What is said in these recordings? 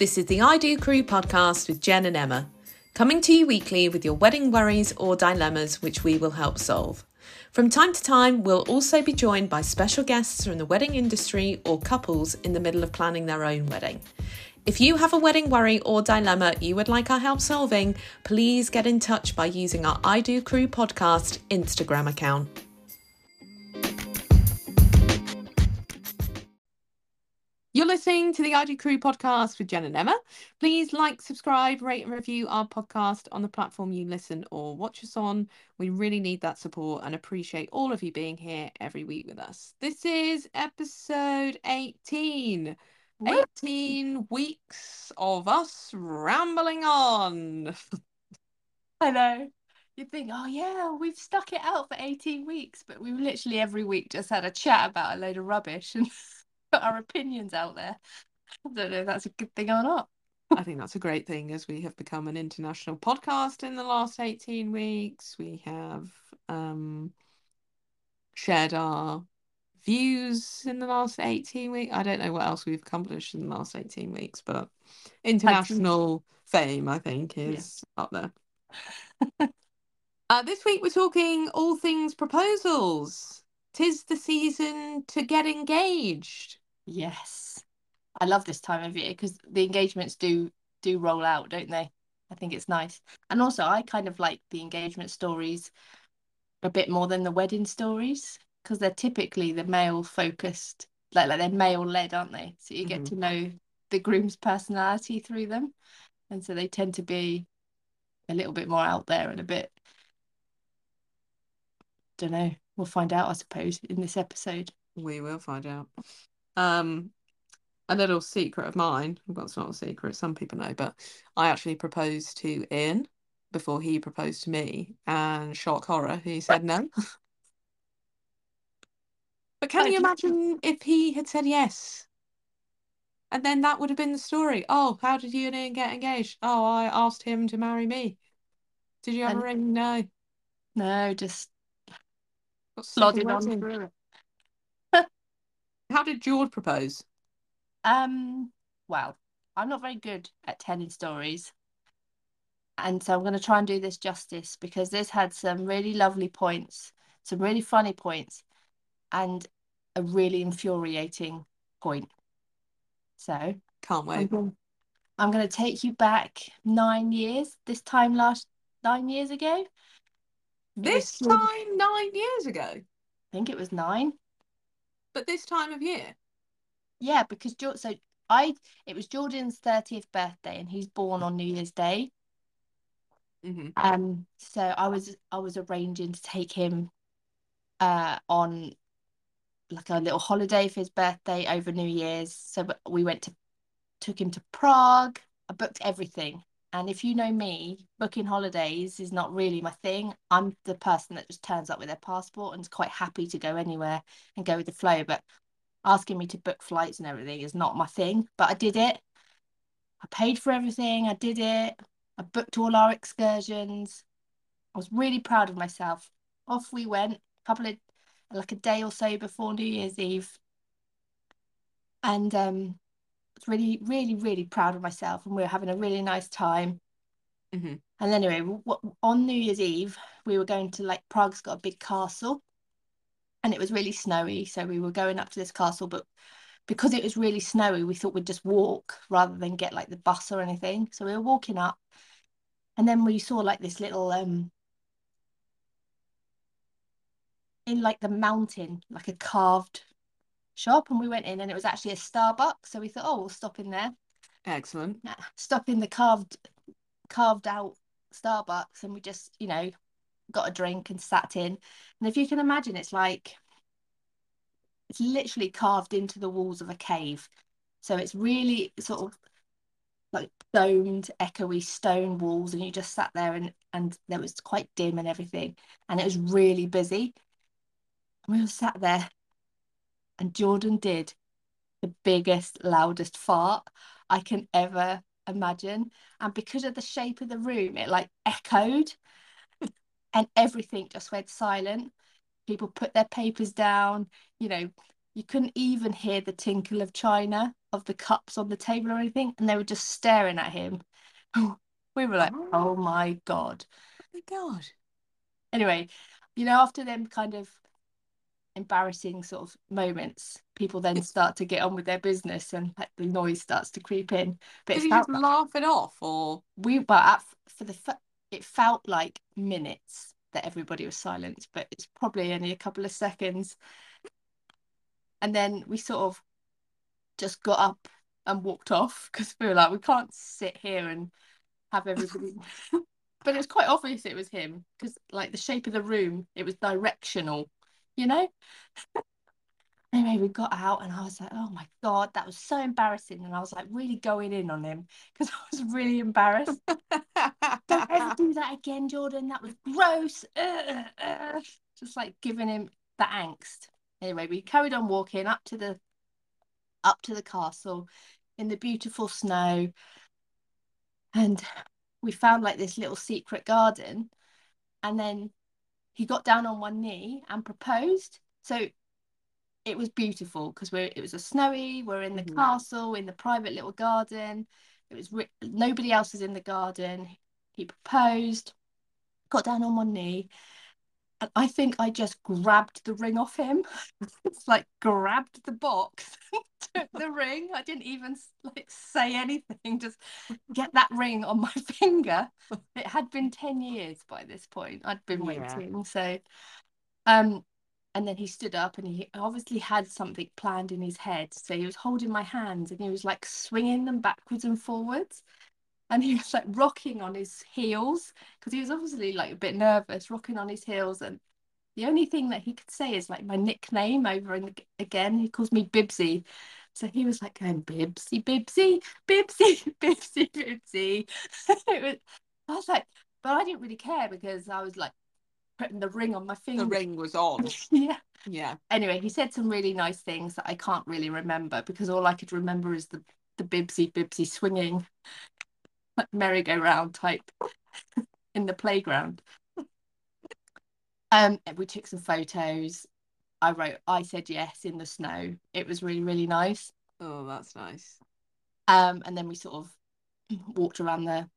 This is the I Do Crew podcast with Jen and Emma, coming to you weekly with your wedding worries or dilemmas, which we will help solve. From time to time, we'll also be joined by special guests from the wedding industry or couples in the middle of planning their own wedding. If you have a wedding worry or dilemma you would like our help solving, please get in touch by using our I Do Crew podcast Instagram account. You're listening to the I Do Crew podcast with Jen and Emma. Please like, subscribe, rate, and review our podcast on the platform you listen or watch us on. We really need that support and appreciate all of you being here every week with us. This is episode 18. 18 weeks of us rambling on. I know. You'd think, oh yeah, we've stuck it out for 18 weeks, but we've literally every week just had a chat about a load of rubbish and put our opinions out there. I don't know if that's a good thing or not. I think that's a great thing as we have become an international podcast in the last 18 weeks. We have um, shared our views in the last 18 weeks. I don't know what else we've accomplished in the last 18 weeks, but international fame, I think, is yeah. up there. uh, this week we're talking all things proposals. Tis the season to get engaged. Yes. I love this time of year because the engagements do do roll out, don't they? I think it's nice. And also I kind of like the engagement stories a bit more than the wedding stories because they're typically the male focused like like they're male led, aren't they? So you get mm-hmm. to know the groom's personality through them. And so they tend to be a little bit more out there and a bit don't know. We'll find out, I suppose, in this episode. We will find out. Um, a little secret of mine. Well, it's not a secret. Some people know, but I actually proposed to Ian before he proposed to me, and shock horror, he said no. but can you imagine if he had said yes? And then that would have been the story. Oh, how did you and Ian get engaged? Oh, I asked him to marry me. Did you have and... a ring? No. No, just plodded on through it. How did George propose? Um, well, I'm not very good at telling stories. And so I'm going to try and do this justice because this had some really lovely points, some really funny points, and a really infuriating point. So, can't wait. I'm, I'm going to take you back nine years, this time last nine years ago. This time nine years ago? I think it was nine. But this time of year? Yeah, because so I it was Jordan's thirtieth birthday, and he's born on New Year's Day. Mm-hmm. Um, so I was I was arranging to take him, uh, on like a little holiday for his birthday over New Year's. So we went to took him to Prague. I booked everything. And if you know me, booking holidays is not really my thing. I'm the person that just turns up with their passport and is quite happy to go anywhere and go with the flow. But asking me to book flights and everything is not my thing. But I did it. I paid for everything. I did it. I booked all our excursions. I was really proud of myself. Off we went, a couple of like a day or so before New Year's Eve. And um really, really, really proud of myself, and we were having a really nice time. Mm-hmm. And anyway, on New Year's Eve, we were going to like Prague's got a big castle, and it was really snowy, so we were going up to this castle, but because it was really snowy, we thought we'd just walk rather than get like the bus or anything. So we were walking up, and then we saw like this little um in like the mountain, like a carved shop and we went in and it was actually a Starbucks. So we thought, oh, we'll stop in there. Excellent. Stop in the carved carved out Starbucks and we just, you know, got a drink and sat in. And if you can imagine, it's like it's literally carved into the walls of a cave. So it's really sort of like domed, echoey stone walls, and you just sat there and and there was quite dim and everything, and it was really busy. And we all sat there and Jordan did the biggest, loudest fart I can ever imagine. And because of the shape of the room, it like echoed and everything just went silent. People put their papers down, you know, you couldn't even hear the tinkle of china of the cups on the table or anything, and they were just staring at him. we were like, oh, oh my god. Oh my god. Anyway, you know, after them kind of embarrassing sort of moments, people then start to get on with their business and like, the noise starts to creep in. But Did you just like, laugh it off, or we? But at, for the it felt like minutes that everybody was silent, but it's probably only a couple of seconds. And then we sort of just got up and walked off because we were like, we can't sit here and have everybody. but it was quite obvious it was him because, like, the shape of the room, it was directional, you know? anyway, we got out and I was like, oh my God, that was so embarrassing. And I was like, really going in on him because I was really embarrassed. Don't ever do that again, Jordan. That was gross. Uh, uh. Just like giving him the angst. Anyway, we carried on walking up to the up to the castle in the beautiful snow. And we found like this little secret garden. And then he got down on one knee and proposed. So it was beautiful because we're it was a snowy we're in the mm-hmm. castle in the private little garden it was nobody else was in the garden he proposed got down on one knee and i think i just grabbed the ring off him. It's like grabbed the box took the ring. I didn't even like say anything just get that ring on my finger. It had been 10 years by this point. I'd been yeah. waiting so um and then he stood up and he obviously had something planned in his head. So he was holding my hands and he was like swinging them backwards and forwards and he was like rocking on his heels because he was obviously like a bit nervous rocking on his heels and the only thing that he could say is like my nickname over and again he calls me bibsy so he was like going bibsy bibsy bibsy bibsy bibsy was, i was like but i didn't really care because i was like putting the ring on my finger. The ring was on. yeah. Yeah. Anyway, he said some really nice things that I can't really remember because all I could remember is the the bibsy bibsy swinging merry-go-round type in the playground. Um, we took some photos. I wrote I said yes in the snow. It was really, really nice. Oh, that's nice. Um, and then we sort of walked around the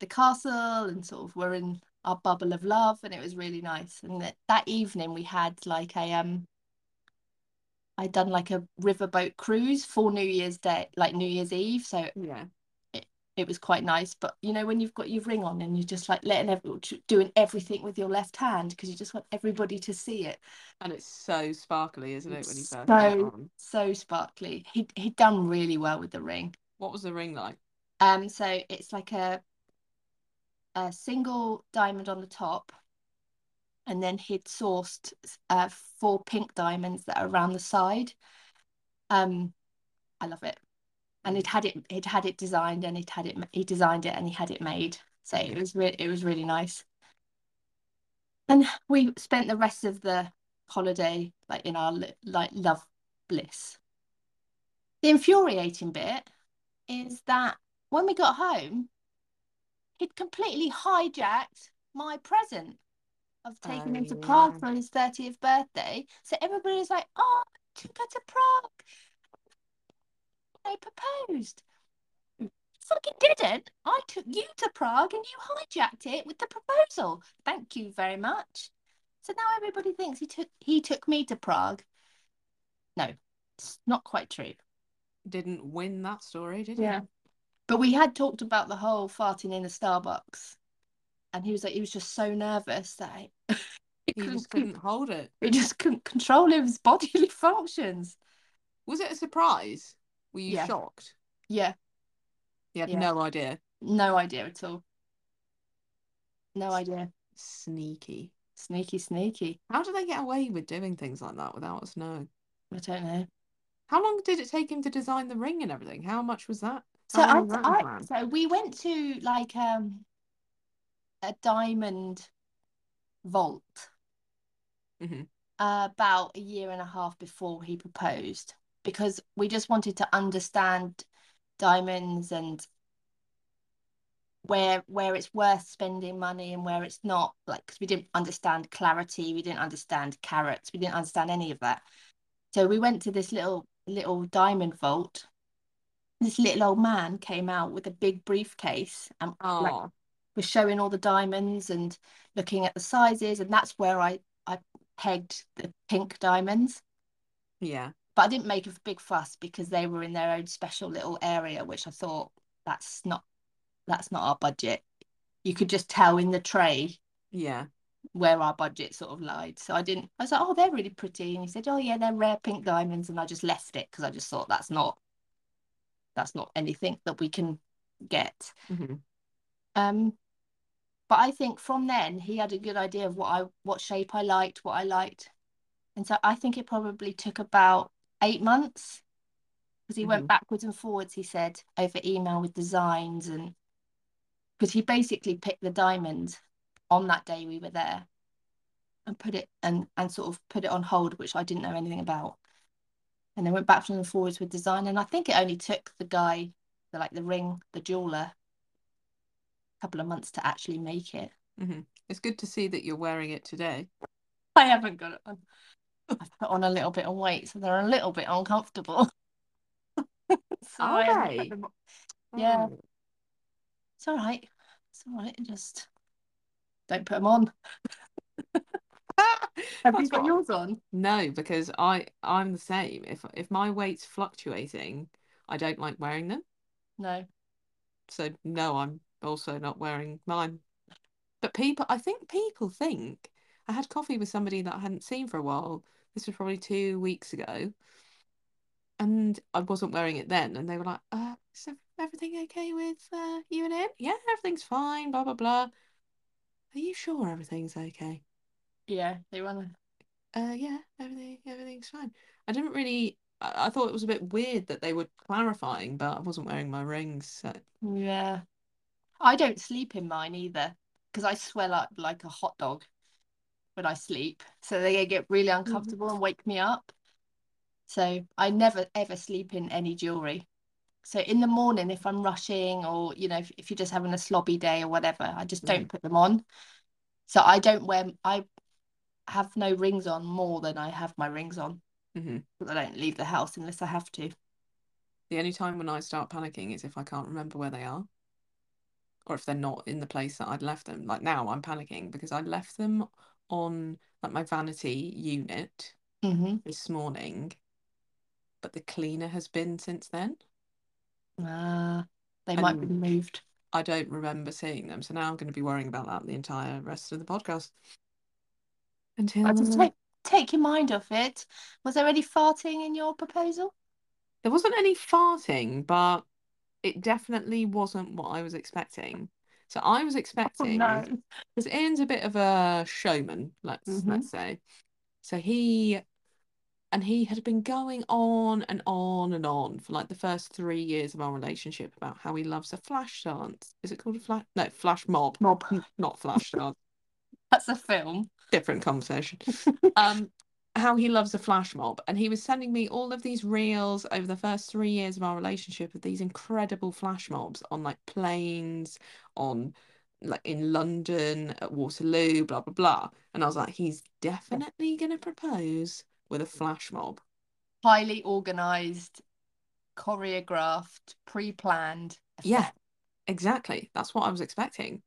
the castle and sort of were in our bubble of love and it was really nice and that, that evening we had like a um I'd done like a riverboat cruise for New Year's Day like New Year's Eve so yeah it, was quite nice but you know when you've got your ring on and you're just like letting everyone doing everything with your left hand because you just want everybody to see it. And it's so sparkly isn't it when you first so so sparkly. He he'd done really well with the ring. What was the ring like? Um so it's like a a single diamond on the top and then he'd sourced uh, four pink diamonds that are around the side. Um, I love it, and he'd had it. He'd had it designed, and he'd had it. He designed it, and he had it made. So it was really, it was really nice. And we spent the rest of the holiday like in our like love bliss. The infuriating bit is that when we got home, he'd completely hijacked my present of taking oh, him to oh, yeah. Prague for his 30th birthday. So everybody was like, oh, took her to Prague. They proposed. Fucking didn't. I took you to Prague and you hijacked it with the proposal. Thank you very much. So now everybody thinks he took he took me to Prague. No, it's not quite true. Didn't win that story, did you? Yeah. But we had talked about the whole farting in the Starbucks, and he was like, he was just so nervous that he, he couldn't, just couldn't hold it. He just couldn't control his bodily functions. Was it a surprise? Were you yeah. shocked? Yeah. You had yeah. no idea. No idea at all. No idea. Sneaky. Sneaky, sneaky. How do they get away with doing things like that without us knowing? I don't know. How long did it take him to design the ring and everything? How much was that? So I, I so we went to like um a diamond vault mm-hmm. uh, about a year and a half before he proposed because we just wanted to understand diamonds and where where it's worth spending money and where it's not like because we didn't understand clarity we didn't understand carats we didn't understand any of that So we went to this little little diamond vault. This little old man came out with a big briefcase and like, was showing all the diamonds and looking at the sizes, and that's where I I pegged the pink diamonds. Yeah. But I didn't make a big fuss because they were in their own special little area, which I thought that's not that's not our budget. You could just tell in the tray. Yeah. Where our budget sort of lied. So I didn't I was like, oh, they're really pretty. And he said, Oh yeah, they're rare pink diamonds. And I just left it because I just thought that's not that's not anything that we can get. Mm-hmm. Um but I think from then he had a good idea of what I what shape I liked, what I liked. And so I think it probably took about eight months because he mm-hmm. went backwards and forwards, he said, over email with designs and because he basically picked the diamond on that day we were there and put it and and sort of put it on hold, which I didn't know anything about. And then went backwards and forwards with design. And I think it only took the guy, the like the ring, the jeweler, a couple of months to actually make it. Mm-hmm. It's good to see that you're wearing it today. I haven't got it on. I've put on a little bit of weight, so they're a little bit uncomfortable. so Are they? Yeah. Oh. It's all right. It's all right. Just don't put them on. Have you got yours on? No, because I I'm the same. If if my weight's fluctuating, I don't like wearing them. No. So no, I'm also not wearing mine. But people, I think people think I had coffee with somebody that I hadn't seen for a while this was probably two weeks ago. And I wasn't wearing it then. And they were like, uh, is everything okay with uh, you and it? Yeah, everything's fine, blah, blah, blah. Are you sure everything's okay? Yeah, they want to. Uh, yeah, everything, everything's fine. I didn't really. I, I thought it was a bit weird that they were clarifying, but I wasn't wearing my rings. So. Yeah, I don't sleep in mine either because I swell up like a hot dog when I sleep. So they get really mm-hmm. uncomfortable mm-hmm. and wake me up. So I never ever sleep in any jewelry. So in the morning, if I'm rushing or, you know, if, if you're just having a slobby day or whatever, I just don't mm. put them on. So I don't wear, I have no rings on more than I have my rings on. Mm-hmm. I don't leave the house unless I have to. The only time when I start panicking is if I can't remember where they are or if they're not in the place that I'd left them. Like now I'm panicking because I left them on like my vanity unit mm-hmm. this morning, but the cleaner has been since then. Ah, uh, they and might be moved. I don't remember seeing them, so now I'm going to be worrying about that the entire rest of the podcast. Until just take take your mind off it. Was there any farting in your proposal? There wasn't any farting, but it definitely wasn't what I was expecting. So I was expecting because oh, no. Ian's a bit of a showman, let's mm-hmm. let's say. So he and he had been going on and on and on for like the first three years of our relationship about how he loves a flash dance. Is it called a flash? No, flash mob. Mob, not flash dance. That's a film. Different conversation. um, how he loves a flash mob. And he was sending me all of these reels over the first three years of our relationship of these incredible flash mobs on like planes, on like in London, at Waterloo, blah, blah, blah. And I was like, he's definitely going to propose with a flash mob. Highly organized, choreographed, pre planned. Yeah, exactly. That's what I was expecting.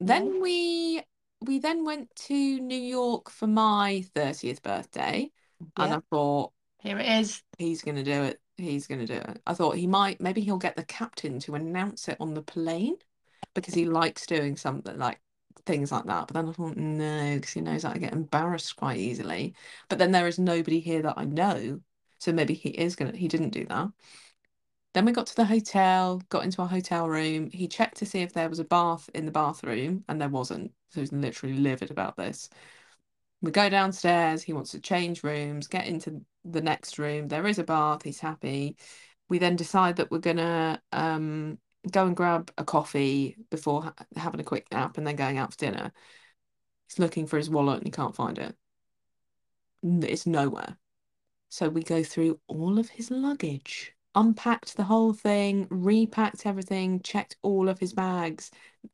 Then we we then went to New York for my 30th birthday. And I thought, here it is. He's going to do it. He's going to do it. I thought he might, maybe he'll get the captain to announce it on the plane because he likes doing something like things like that. But then I thought, no, because he knows I get embarrassed quite easily. But then there is nobody here that I know. So maybe he is going to, he didn't do that. Then we got to the hotel, got into our hotel room. He checked to see if there was a bath in the bathroom, and there wasn't. So he's literally livid about this. We go downstairs. He wants to change rooms, get into the next room. There is a bath. He's happy. We then decide that we're gonna um, go and grab a coffee before ha- having a quick nap and then going out for dinner. He's looking for his wallet and he can't find it. It's nowhere. So we go through all of his luggage unpacked the whole thing, repacked everything, checked all of his bags,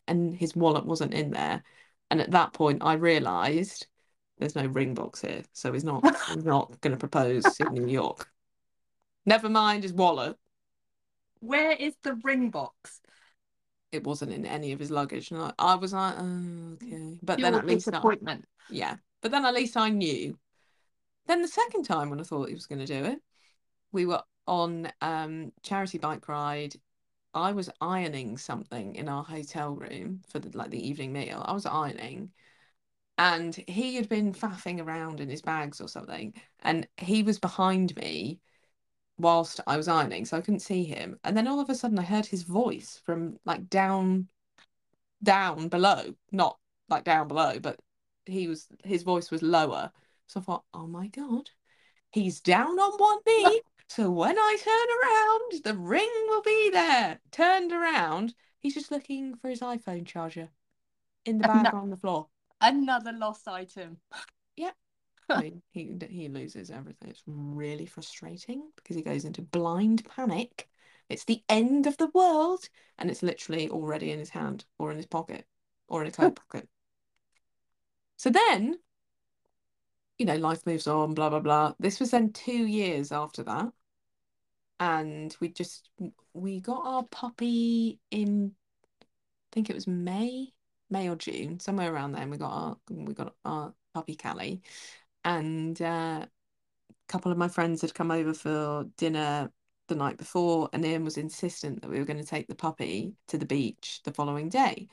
and his wallet wasn't in there. And at that point, I realised there's no ring box here, so he's not he's not going to propose in New York. Never mind his wallet. Where is the ring box? It wasn't in any of his luggage, and I, I was like, oh, okay. But Your then at least I, yeah. But then at least I knew. Then the second time when I thought he was going to do it, we were on um charity bike ride. I was ironing something in our hotel room for the like the evening meal. I was ironing, and he had been faffing around in his bags or something, and he was behind me whilst I was ironing, so I couldn't see him. And then all of a sudden, I heard his voice from like down, down below, not like down below, but he was his voice was lower. So I thought, oh my god, he's down on one knee. So when I turn around, the ring will be there. Turned around, he's just looking for his iPhone charger in the bag on the floor. Another lost item. Yep. I mean, he he loses everything. It's really frustrating because he goes into blind panic. It's the end of the world, and it's literally already in his hand or in his pocket or in a coat pocket. So then, you know, life moves on. Blah blah blah. This was then two years after that, and we just we got our puppy in. I think it was May, May or June, somewhere around then. We got our we got our puppy Callie, and uh, a couple of my friends had come over for dinner the night before, and Ian was insistent that we were going to take the puppy to the beach the following day.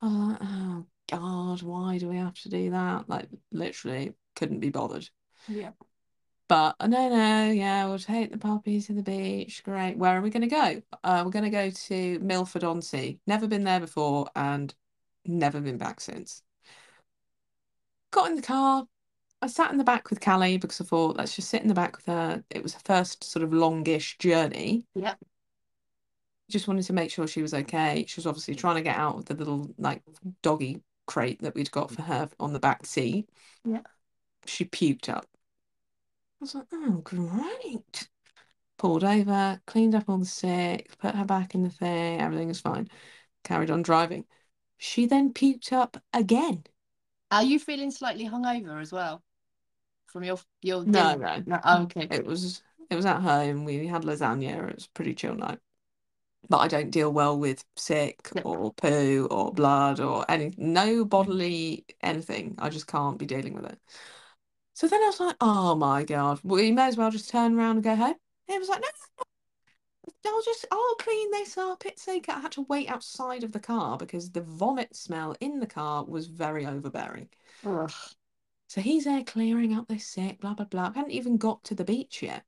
Oh God, why do we have to do that? Like, literally, couldn't be bothered. Yeah. But uh, no, no, yeah, we'll take the puppy to the beach. Great. Where are we going to go? Uh, we're going to go to Milford on Sea. Never been there before and never been back since. Got in the car, I sat in the back with Callie because I thought let's just sit in the back with her. It was her first sort of longish journey. Yeah. Just wanted to make sure she was okay. She was obviously trying to get out of the little like doggy crate that we'd got for her on the back seat. Yeah. She puked up. I was like, oh great. Pulled over, cleaned up all the sick, put her back in the thing, everything was fine. Carried on driving. She then puked up again. Are you feeling slightly hungover as well? from your your No, dinner? no. Oh, okay. It was it was at home. We had lasagna. It was a pretty chill night. But I don't deal well with sick Yeah. or poo or blood or any no bodily anything. I just can't be dealing with it. So then I was like, oh my God, we may as well just turn around and go home. And it was like, no, I'll just I'll clean this up. It's like I had to wait outside of the car because the vomit smell in the car was very overbearing. Ugh. So he's there clearing up this sick, blah, blah, blah. I hadn't even got to the beach yet.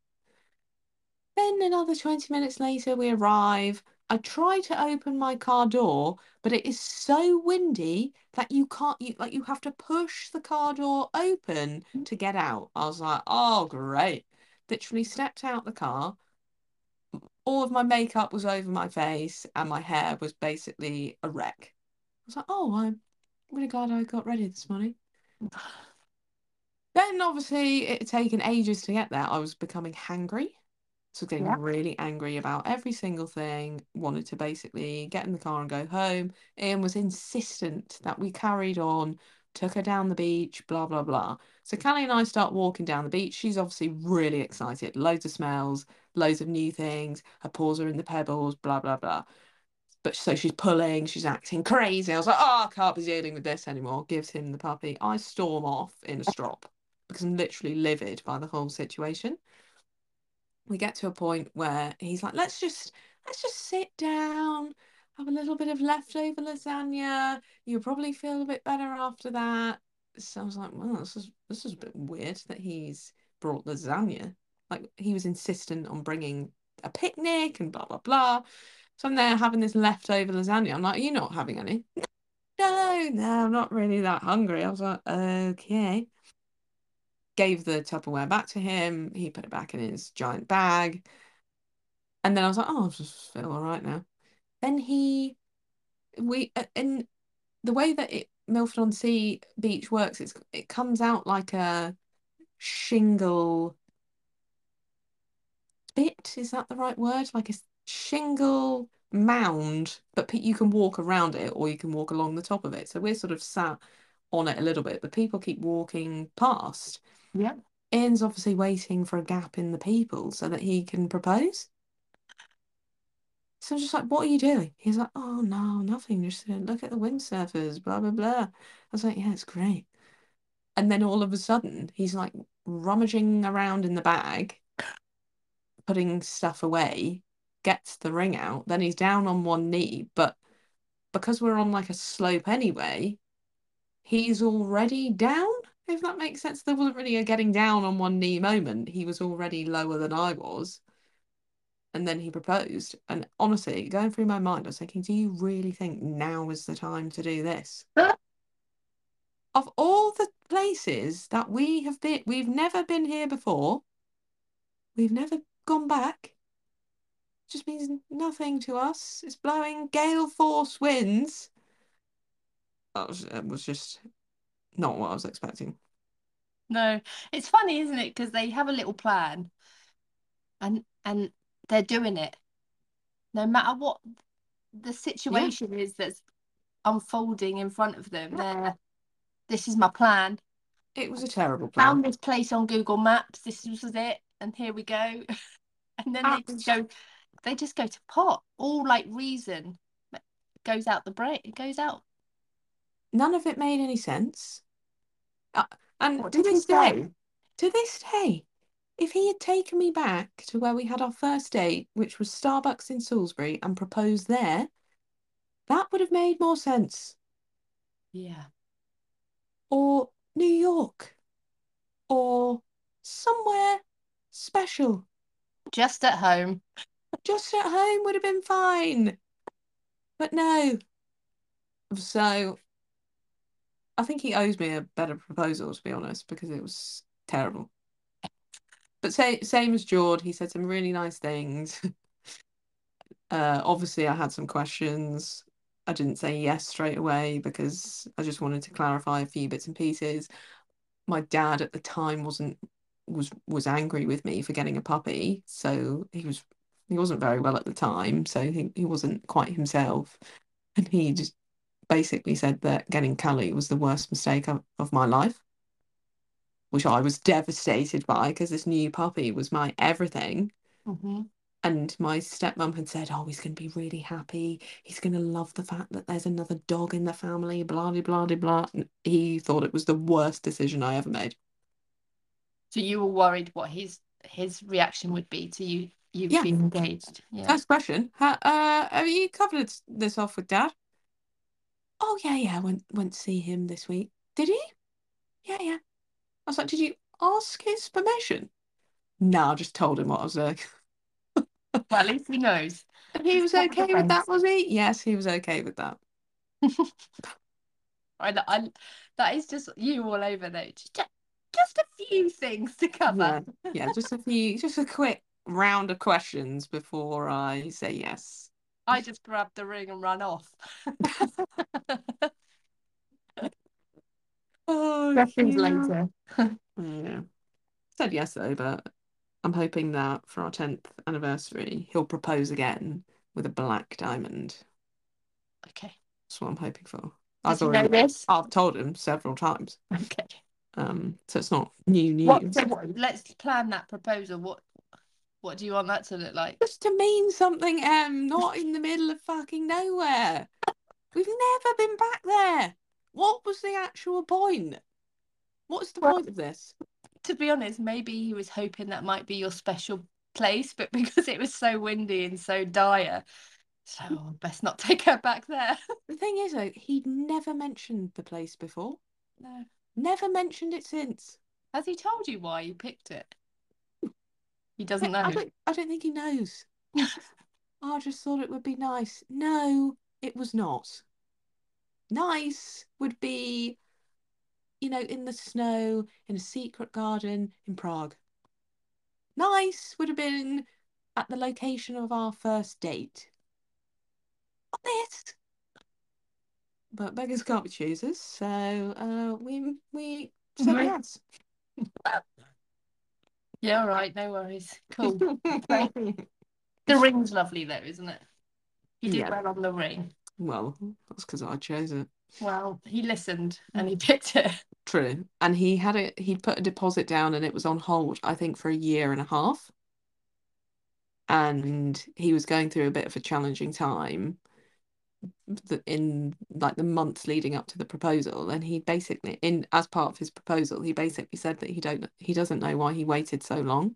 Then another 20 minutes later, we arrive. I try to open my car door, but it is so windy that you can't, you, like, you have to push the car door open to get out. I was like, oh, great. Literally stepped out the car. All of my makeup was over my face, and my hair was basically a wreck. I was like, oh, I'm really glad I got ready this morning. Then obviously it had taken ages to get there. I was becoming hangry. So getting Yeah. really angry about every single thing, wanted to basically get in the car and go home. Ian was insistent that we carried on, took her down the beach, blah, blah, blah. So Callie and I start walking down the beach. She's obviously really excited. Loads of smells, loads of new things. Her paws are in the pebbles, blah, blah, blah. But so she's pulling, she's acting crazy. I was like, oh, I can't be dealing with this anymore. Gives him the puppy. I storm off in a strop because I'm literally livid by the whole situation. We get to a point where he's like, let's just let's just sit down, have a little bit of leftover lasagna. You'll probably feel a bit better after that. So I was like, well, this is this is a bit weird that he's brought lasagna. Like he was insistent on bringing a picnic and blah blah blah. So I'm there having this leftover lasagna. I'm like, are you not having any? No, no, I'm not really that hungry. I was like, okay gave the Tupperware back to him. He put it back in his giant bag. And then I was like, oh, I just feel all right now. Then he, we, uh, in the way that it, Milford on Sea beach works, it's it comes out like a shingle bit. Is that the right word? Like a shingle mound, but you can walk around it or you can walk along the top of it. So we're sort of sat on it a little bit, but people keep walking past. Yeah. Ian's obviously waiting for a gap in the people so that he can propose. So I'm just like, what are you doing? He's like, oh no, nothing. Just uh, look at the windsurfers, blah blah blah. I was like, yeah, it's great. And then all of a sudden, he's like rummaging around in the bag, putting stuff away, gets the ring out. Then he's down on one knee, but because we're on like a slope anyway, he's already down. If that makes sense, there wasn't really a getting down on one knee moment. He was already lower than I was and then he proposed. And honestly, going through my mind, I was thinking, do you really think now is the time to do this? of all the places that we have been, we've never been here before. We've never gone back. It just means nothing to us. It's blowing gale force winds. That was, it was just not what I was expecting. No, it's funny, isn't it? Because they have a little plan, and and they're doing it. No matter what the situation yeah. is that's unfolding in front of them they're this is my plan. It was a terrible plan. Found this place on google maps. This was it and here we go. And then they just go they just go to pot. All like reason goes out the brain it goes out none of it made any sense uh, and what to this day to this day if he had taken me back to where we had our first date, which was Starbucks in Salisbury, and proposed there, that would have made more sense. Yeah. Or New York. Or somewhere special. Just at home. Just at home would have been fine. But no. So I think he owes me a better proposal, to be honest, because it was terrible but say, same as George, he said some really nice things. uh, obviously, I had some questions. I didn't say yes straight away because I just wanted to clarify a few bits and pieces. My dad at the time wasn't was was angry with me for getting a puppy, so he was he wasn't very well at the time, so he, he wasn't quite himself, and he just basically said that getting Callie was the worst mistake of, of my life which I was devastated by because this new puppy was my everything. Mm-hmm. And my stepmom had said, Oh, he's going to be really happy. He's going to love the fact that there's another dog in the family, blah, blah, blah, blah. And he thought it was the worst decision I ever made. So you were worried what his his reaction would be to you you yeah. being engaged. Yeah. First question. Uh, have you covered this off with dad? Oh yeah, yeah. I went went to see him this week. Did he? Yeah, yeah. I was like, did you ask his permission? No, I just told him what I was doing. well, at least he knows. And he was okay with that, was he? Yes, he was okay with that. I, I, that is just you all over though. Just, just a few things to cover. Yeah, yeah, just a few, just a quick round of questions before I say yes. I just grabbed the ring and ran off. Oh, Questions later. yeah. Said yes though, but I'm hoping that for our 10th anniversary, he'll propose again with a black diamond. Okay. That's what I'm hoping for. Does I've already, know this? I've told him several times. Okay. Um, so it's not new news. What, so what, let's plan that proposal. What what do you want that to look like? Just to mean something, Em, not in the middle of fucking nowhere. We've never been back there. What was the actual point? What's the well, point of this? To be honest, maybe he was hoping that might be your special place, but because it was so windy and so dire, so oh, best not take her back there. the thing is, though, he'd never mentioned the place before. No. Never mentioned it since. Has he told you why you picked it? He doesn't know. I don't, I don't think he knows. I just thought it would be nice. No, it was not nice would be, you know, in the snow, in a secret garden in Prague. Nice would have been at the location of our first date. Not this. But beggars can't be choosers, so uh, we we said yes. yeah, all right, no worries. Cool. the ring's lovely though, isn't it? He did yeah. well on the ring. Well, that's because I chose it. Well, he listened and he mm. picked it. True. And he had it, he'd put a deposit down and it was on hold, I think, for a year and a half. And he was going through a bit of a challenging time in like the months leading up to the proposal and he basically in as part of his proposal he basically said that he don't he doesn't know why he waited so long.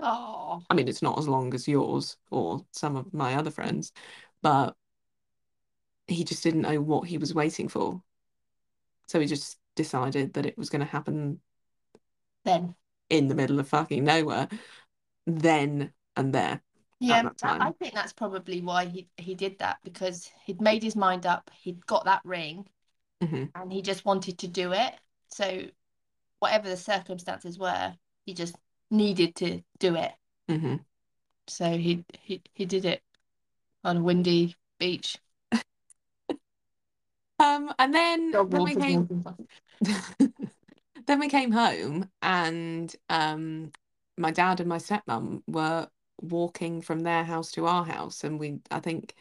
Oh i mean it's not as long as yours or some of my other friends but he just didn't know what he was waiting for. So he just decided that it was going to happen then. in the middle of fucking nowhere then and there yeah i think that's probably why he he did that because he'd made his mind up he'd got that ring mm-hmm. and he just wanted to do it. So whatever the circumstances were he just needed to do it. Mm-hmm. so he, he he did it on a windy beach. Um and then, then we came then we came home and um my dad and my stepmom were walking from their house to our house and we I think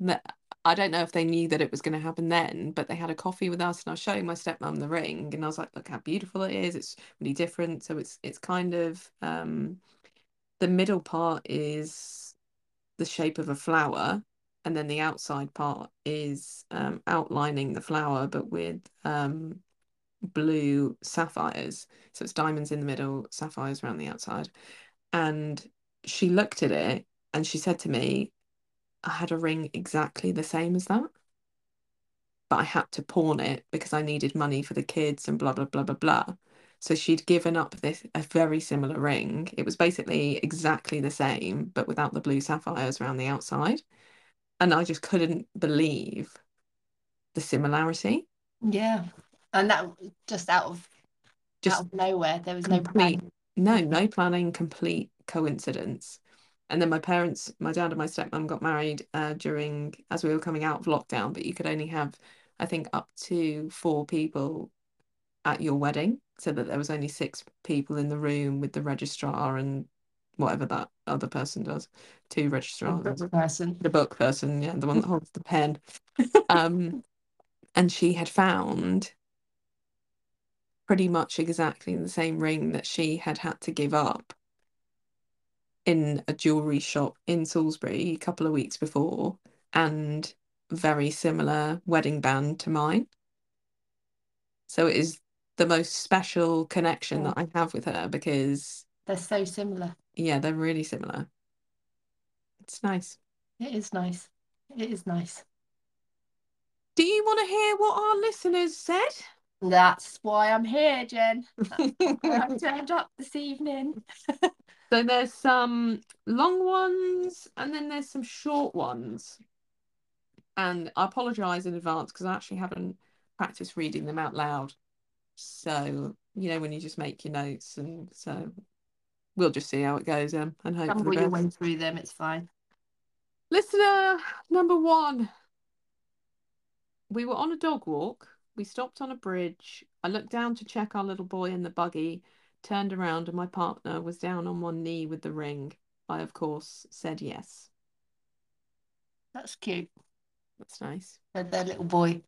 that I don't know if they knew that it was going to happen then, but they had a coffee with us and I was showing my stepmom the ring and I was like, look how beautiful it is. It's really different. So it's it's kind of um the middle part is the shape of a flower and then the outside part is um outlining the flower but with um blue sapphires. So it's diamonds in the middle, sapphires around the outside. And she looked at it and she said to me, I had a ring exactly the same as that. But I had to pawn it because I needed money for the kids and blah, blah, blah, blah, blah. So she'd given up this a very similar ring. It was basically exactly the same, but without the blue sapphires around the outside. And I just couldn't believe the similarity. Yeah. And that just out of just out of nowhere. There was complete, no planning. No, no planning, complete coincidence. And then my parents, my dad and my stepmom got married uh, during as we were coming out of lockdown, but you could only have, I think, up to four people at your wedding, so that there was only six people in the room with the registrar and whatever that other person does, two registrars. The book person. The book person, yeah, the one that holds the pen. um, and she had found pretty much exactly the same ring that she had had to give up in a jewelry shop in Salisbury a couple of weeks before and very similar wedding band to mine. So it is the most special connection that I have with her because they're so similar. Yeah, they're really similar. It's nice. It is nice. It is nice. Do you want to hear what our listeners said? That's why I'm here, Jen. I've turned up this evening. So there's some long ones and then there's some short ones. And I apologise in advance because I actually haven't practiced reading them out loud. So, you know, when you just make your notes and so we'll just see how it goes um, and hope Stumble your way through them, it's fine. Listener number one. We were on a dog walk. We stopped on a bridge. I looked down to check our little boy in the buggy turned around and my partner was down on one knee with the ring. I, of course, said yes. That's cute. That's nice. Their, their little boy.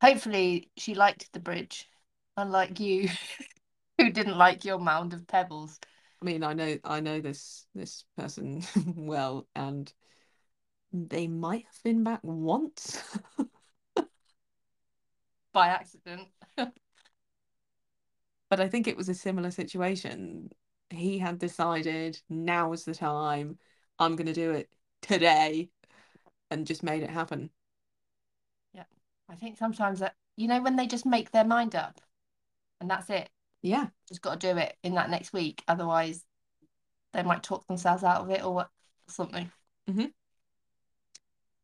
Hopefully, she liked the bridge, unlike you, who didn't like your mound of pebbles. I mean, I know, I know this this person well, and they might have been back once by accident. But I think it was a similar situation. He had decided now is the time. I'm going to do it today and just made it happen. Yeah. I think sometimes that, you know, when they just make their mind up and that's it. Yeah. Just got to do it in that next week. Otherwise, they might talk themselves out of it or what, something. Mm-hmm.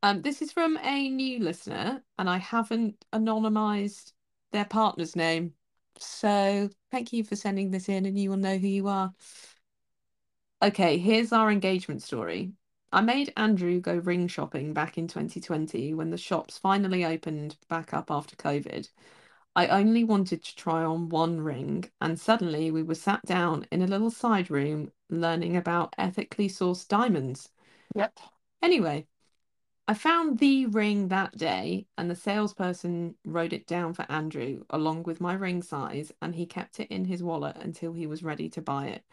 Um, this is from a new listener, and I haven't anonymized their partner's name. So thank you for sending this in, and you will know who you are. Okay, here's our engagement story. I made Andrew go ring shopping back in 2020 when the shops finally opened back up after COVID. I only wanted to try on one ring, and suddenly we were sat down in a little side room learning about ethically sourced diamonds. Yep. Anyway, I found the ring that day, and the salesperson wrote it down for Andrew along with my ring size, and he kept it in his wallet until he was ready to buy it.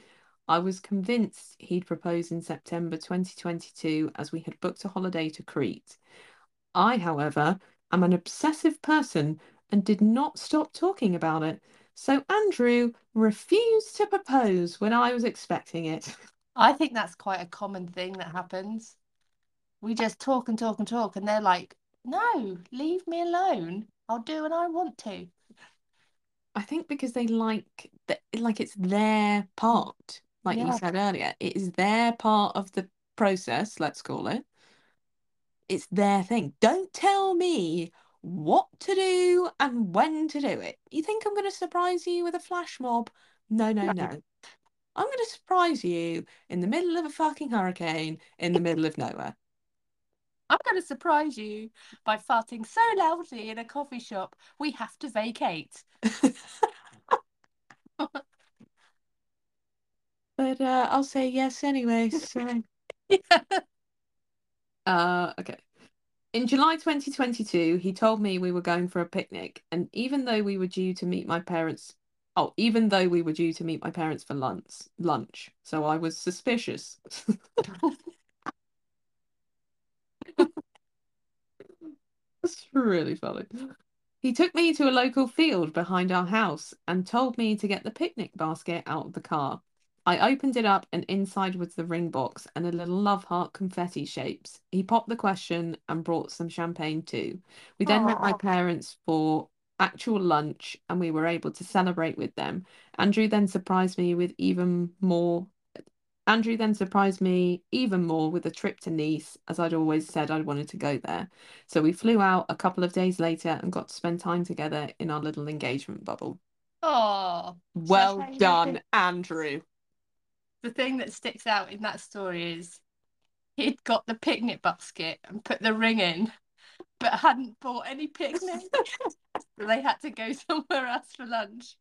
I was convinced he'd propose in September 2022 as we had booked a holiday to Crete. I, however, am an obsessive person and did not stop talking about it. So Andrew refused to propose when I was expecting it. I think that's quite a common thing that happens. We just talk and talk and talk, and they're like, no, leave me alone. I'll do what I want to. I think because they like that, like it's their part, like Yeah. you said earlier, it is their part of the process, let's call it. It's their thing. Don't tell me what to do and when to do it. You think I'm going to surprise you with a flash mob? No, no, no. I'm going to surprise you in the middle of a fucking hurricane in the middle of nowhere. I'm going to surprise you by farting so loudly in a coffee shop, we have to vacate. But uh, I'll say yes anyway. So, uh, okay. In July 2022, he told me we were going for a picnic, and even though we were due to meet my parents, oh, even though we were due to meet my parents for lunch, lunch, so I was suspicious. That's really funny. He took me to a local field behind our house and told me to get the picnic basket out of the car. I opened it up, and inside was the ring box and a little love heart confetti shapes. He popped the question and brought some champagne too. We then met my parents for actual lunch and we were able to celebrate with them. Andrew then surprised me with even more. Andrew then surprised me even more with a trip to Nice, as I'd always said I wanted to go there. So we flew out a couple of days later and got to spend time together in our little engagement bubble. Oh, Well done. Andrew. the thing that sticks out in that story is he'd got the picnic basket and put the ring in, but hadn't bought any picnic. so they had to go somewhere else for lunch.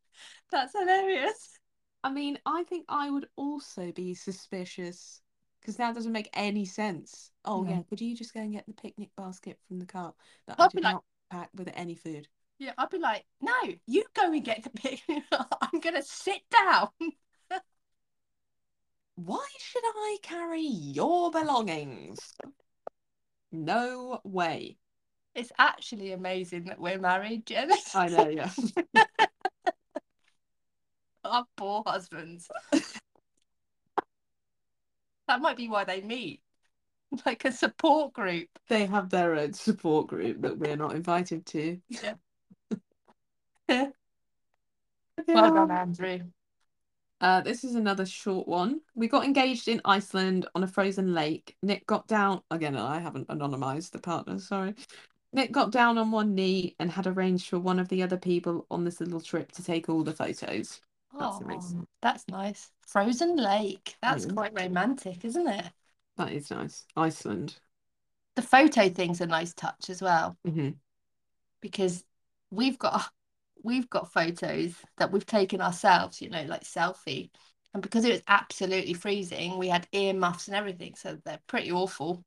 That's hilarious. I mean, I think I would also be suspicious because that doesn't make any sense. Oh, No. yeah, could you just go and get the picnic basket from the car that I'd I be did like- not pack with any food? Yeah, I'd be like, no, you go and get the picnic. I'm gonna sit down. Why should I carry your belongings? No way. It's actually amazing that we're married, Jen. I know, yeah. Our poor husbands. that might be why they meet. Like a support group. They have their own support group that we're not invited to. Yeah. Yeah. Well done, Andrew. Uh, this is another short one. We got engaged in Iceland on a frozen lake. Nick got down again. I haven't anonymized the partner. Sorry. Nick got down on one knee and had arranged for one of the other people on this little trip to take all the photos. That's Oh, nice. that's nice. Frozen Lake. That's Mm. quite romantic, isn't it? That is nice. Iceland. The photo thing's a nice touch as well hmm because we've got we've got photos that we've taken ourselves, you know, like selfie. And because it was absolutely freezing, we had ear muffs and everything, so they're pretty awful.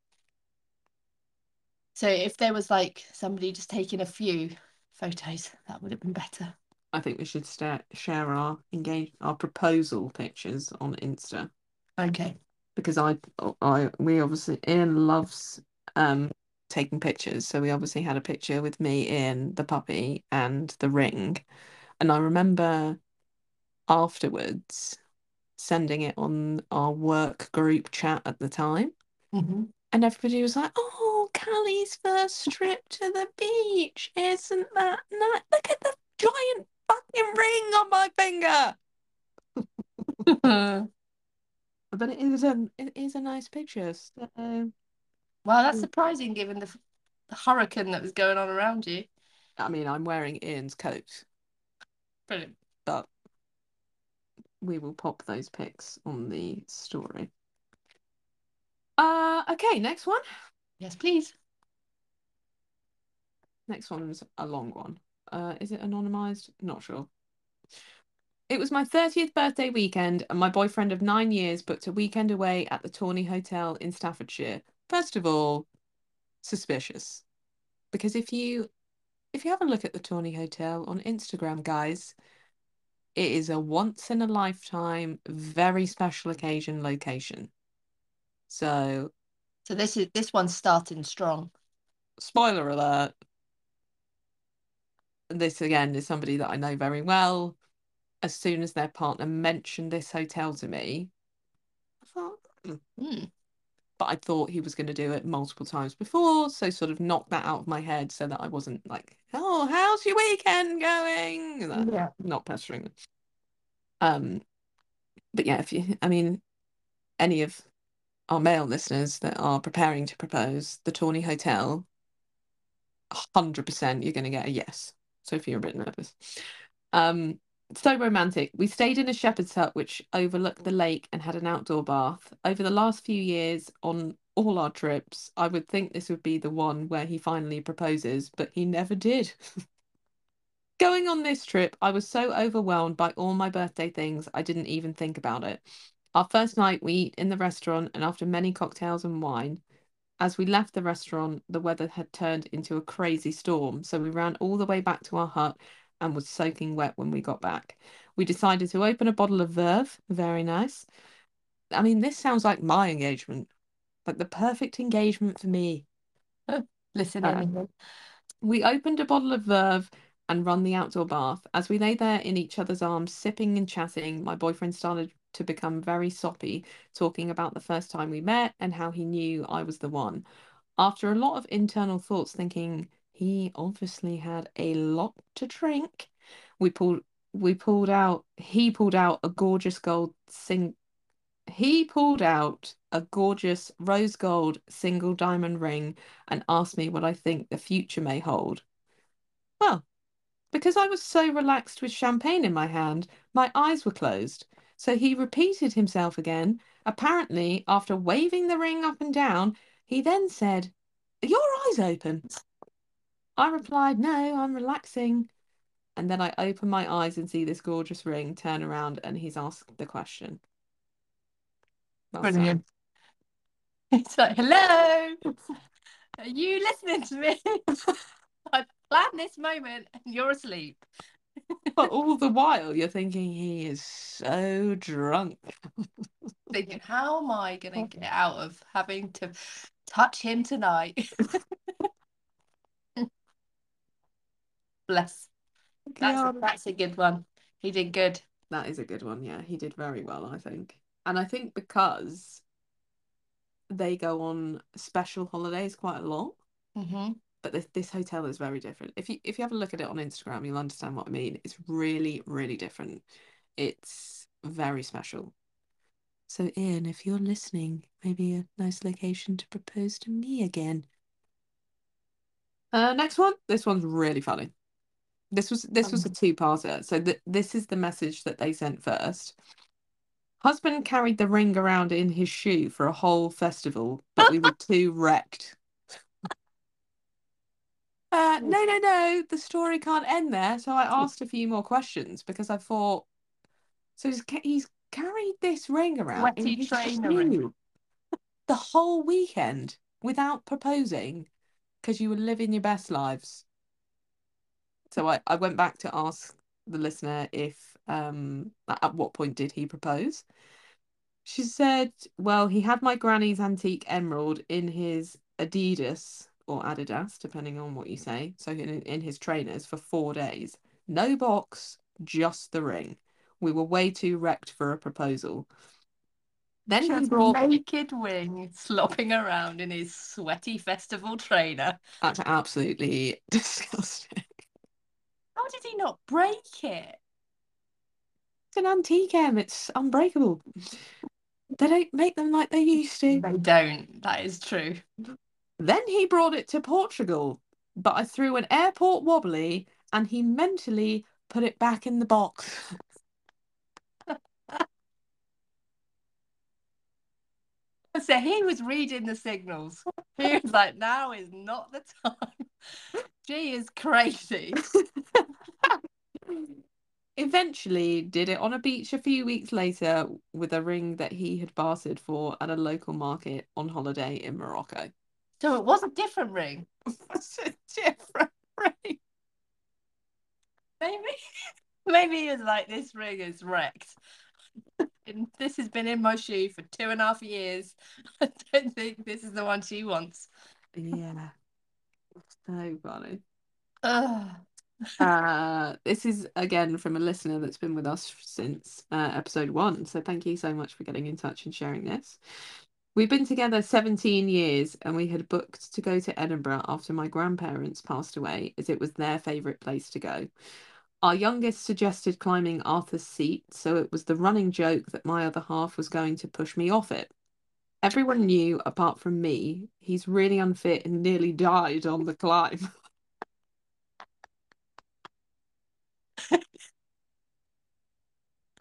So if there was like somebody just taking a few photos, that would have been better. I think we should share our engage our proposal pictures on Insta Okay. because I I we obviously Ian loves um taking pictures, so we obviously had a picture with me, Ian, the puppy, and the ring, and I remember afterwards sending it on our work group chat at the time. hmm And everybody was like, "Oh, Callie's first trip to the beach, isn't that nice? Look at the giant fucking ring on my finger." But it is a it is a nice picture. So Well, that's Mm. surprising given the, the hurricane that was going on around you. I mean, I'm wearing Ian's coat, Brilliant. but we will pop those pics on the story. Uh, okay, next one. Yes, please. Next one's a long one. Uh, is it anonymized? Not sure. It was my 30th birthday weekend, and my boyfriend of nine years booked a weekend away at the Tawny Hotel in Staffordshire. First of all, suspicious. Because if you if you have a look at the Tawny Hotel on Instagram, guys, it is a once in a lifetime, very special occasion location. So So this is this one's starting strong. spoiler alert. This again is somebody that I know very well. As soon as their partner mentioned this hotel to me, I thought, "Hmm." Hmm. but I thought he was going to do it multiple times before, so sort of knocked that out of my head so that I wasn't like, "Oh, how's your weekend going?" That- Yeah. not pestering. Um, but yeah, if you, I mean, any of our male listeners that are preparing to propose, the Tawny Hotel, hundred percent, you're going to get a yes. So if you're a bit nervous, um, so romantic. We stayed in a shepherd's hut which overlooked the lake and had an outdoor bath. Over the last few years, on all our trips, I would think this would be the one where he finally proposes, but he never did. Going on this trip, I was so overwhelmed by all my birthday things, I didn't even think about it. Our first night, we eat in the restaurant, and after many cocktails and wine, as we left the restaurant, the weather had turned into a crazy storm, so we ran all the way back to our hut and was soaking wet when we got back. We decided to open a bottle of Verve, very nice. I mean, this sounds like my engagement, like the perfect engagement for me. Listen Uh. We opened a bottle of Verve and run the outdoor bath. As we lay there in each other's arms, sipping and chatting, my boyfriend started to become very soppy, talking about the first time we met and how he knew I was the one. After a lot of internal thoughts, thinking he obviously had a lot to drink, we pulled we pulled out he pulled out a gorgeous gold sing he pulled out a gorgeous rose gold single diamond ring and asked me what I think the future may hold. Well, because I was so relaxed with champagne in my hand, my eyes were closed. So he repeated himself again. Apparently, after waving the ring up and down, he then said, Are your eyes open? I replied, No, I'm relaxing. And then I open my eyes and see this gorgeous ring, turn around, and he's asked the question. Brilliant. It's like, hello. Are you listening to me? I planned this moment and you're asleep. But all the while, you're thinking he is so drunk. Thinking, how am I going to get out of having to touch him tonight? Bless. That's a, that's a good one. He did good. That is a good one. Yeah, he did very well, I think. And I think because they go on special holidays quite a lot, Mm-hmm. But this this hotel is very different. If you if you have a look at it on Instagram, you'll understand what I mean. It's really, really different. It's very special. So, Ian, if you're listening, maybe a nice location to propose to me again. Uh, next one. This one's really funny. This was this was a two-parter. So th this is the message that they sent first. Husband carried the ring around in his shoe for a whole festival, but we were too wrecked. Uh, no, no, no. The story can't end there. So I asked a few more questions because I thought, so he's, he's carried this ring around in Sweaty his trainer the whole weekend without proposing because you were living your best lives. So I, I went back to ask the listener if um at what point did he propose. She said, well, he had my granny's antique emerald in his Adidas or Adidas, depending on what you say. So in, in his trainers for four days. No box, just the ring. We were way too wrecked for a proposal. Then he Just brought naked wing slopping around in his sweaty festival trainer. that's absolutely disgusting. How did he not break it? It's an antique M, it's unbreakable. They don't make them like they used to. They don't. That is true. Then he brought it to Portugal, but I threw an airport wobbly and he mentally put it back in the box. So he was reading the signals. He was like, now is not the time. She is crazy. Eventually, did it on a beach a few weeks later with a ring that he had bartered for at a local market on holiday in Morocco. So it was a different ring. It's a different ring. Maybe, maybe he was like, this ring is wrecked. and this has been in my shoe for two and a half years. I don't think this is the one she wants. Yeah. So funny. Ugh. Uh, this is again from a listener that's been with us since uh, episode one. So thank you so much for getting in touch and sharing this. We've been together 17 years and we had booked to go to Edinburgh after my grandparents passed away, as it was their favourite place to go. Our youngest suggested climbing Arthur's Seat, so it was the running joke that my other half was going to push me off it. Everyone knew, apart from me, he's really unfit and nearly died on the climb.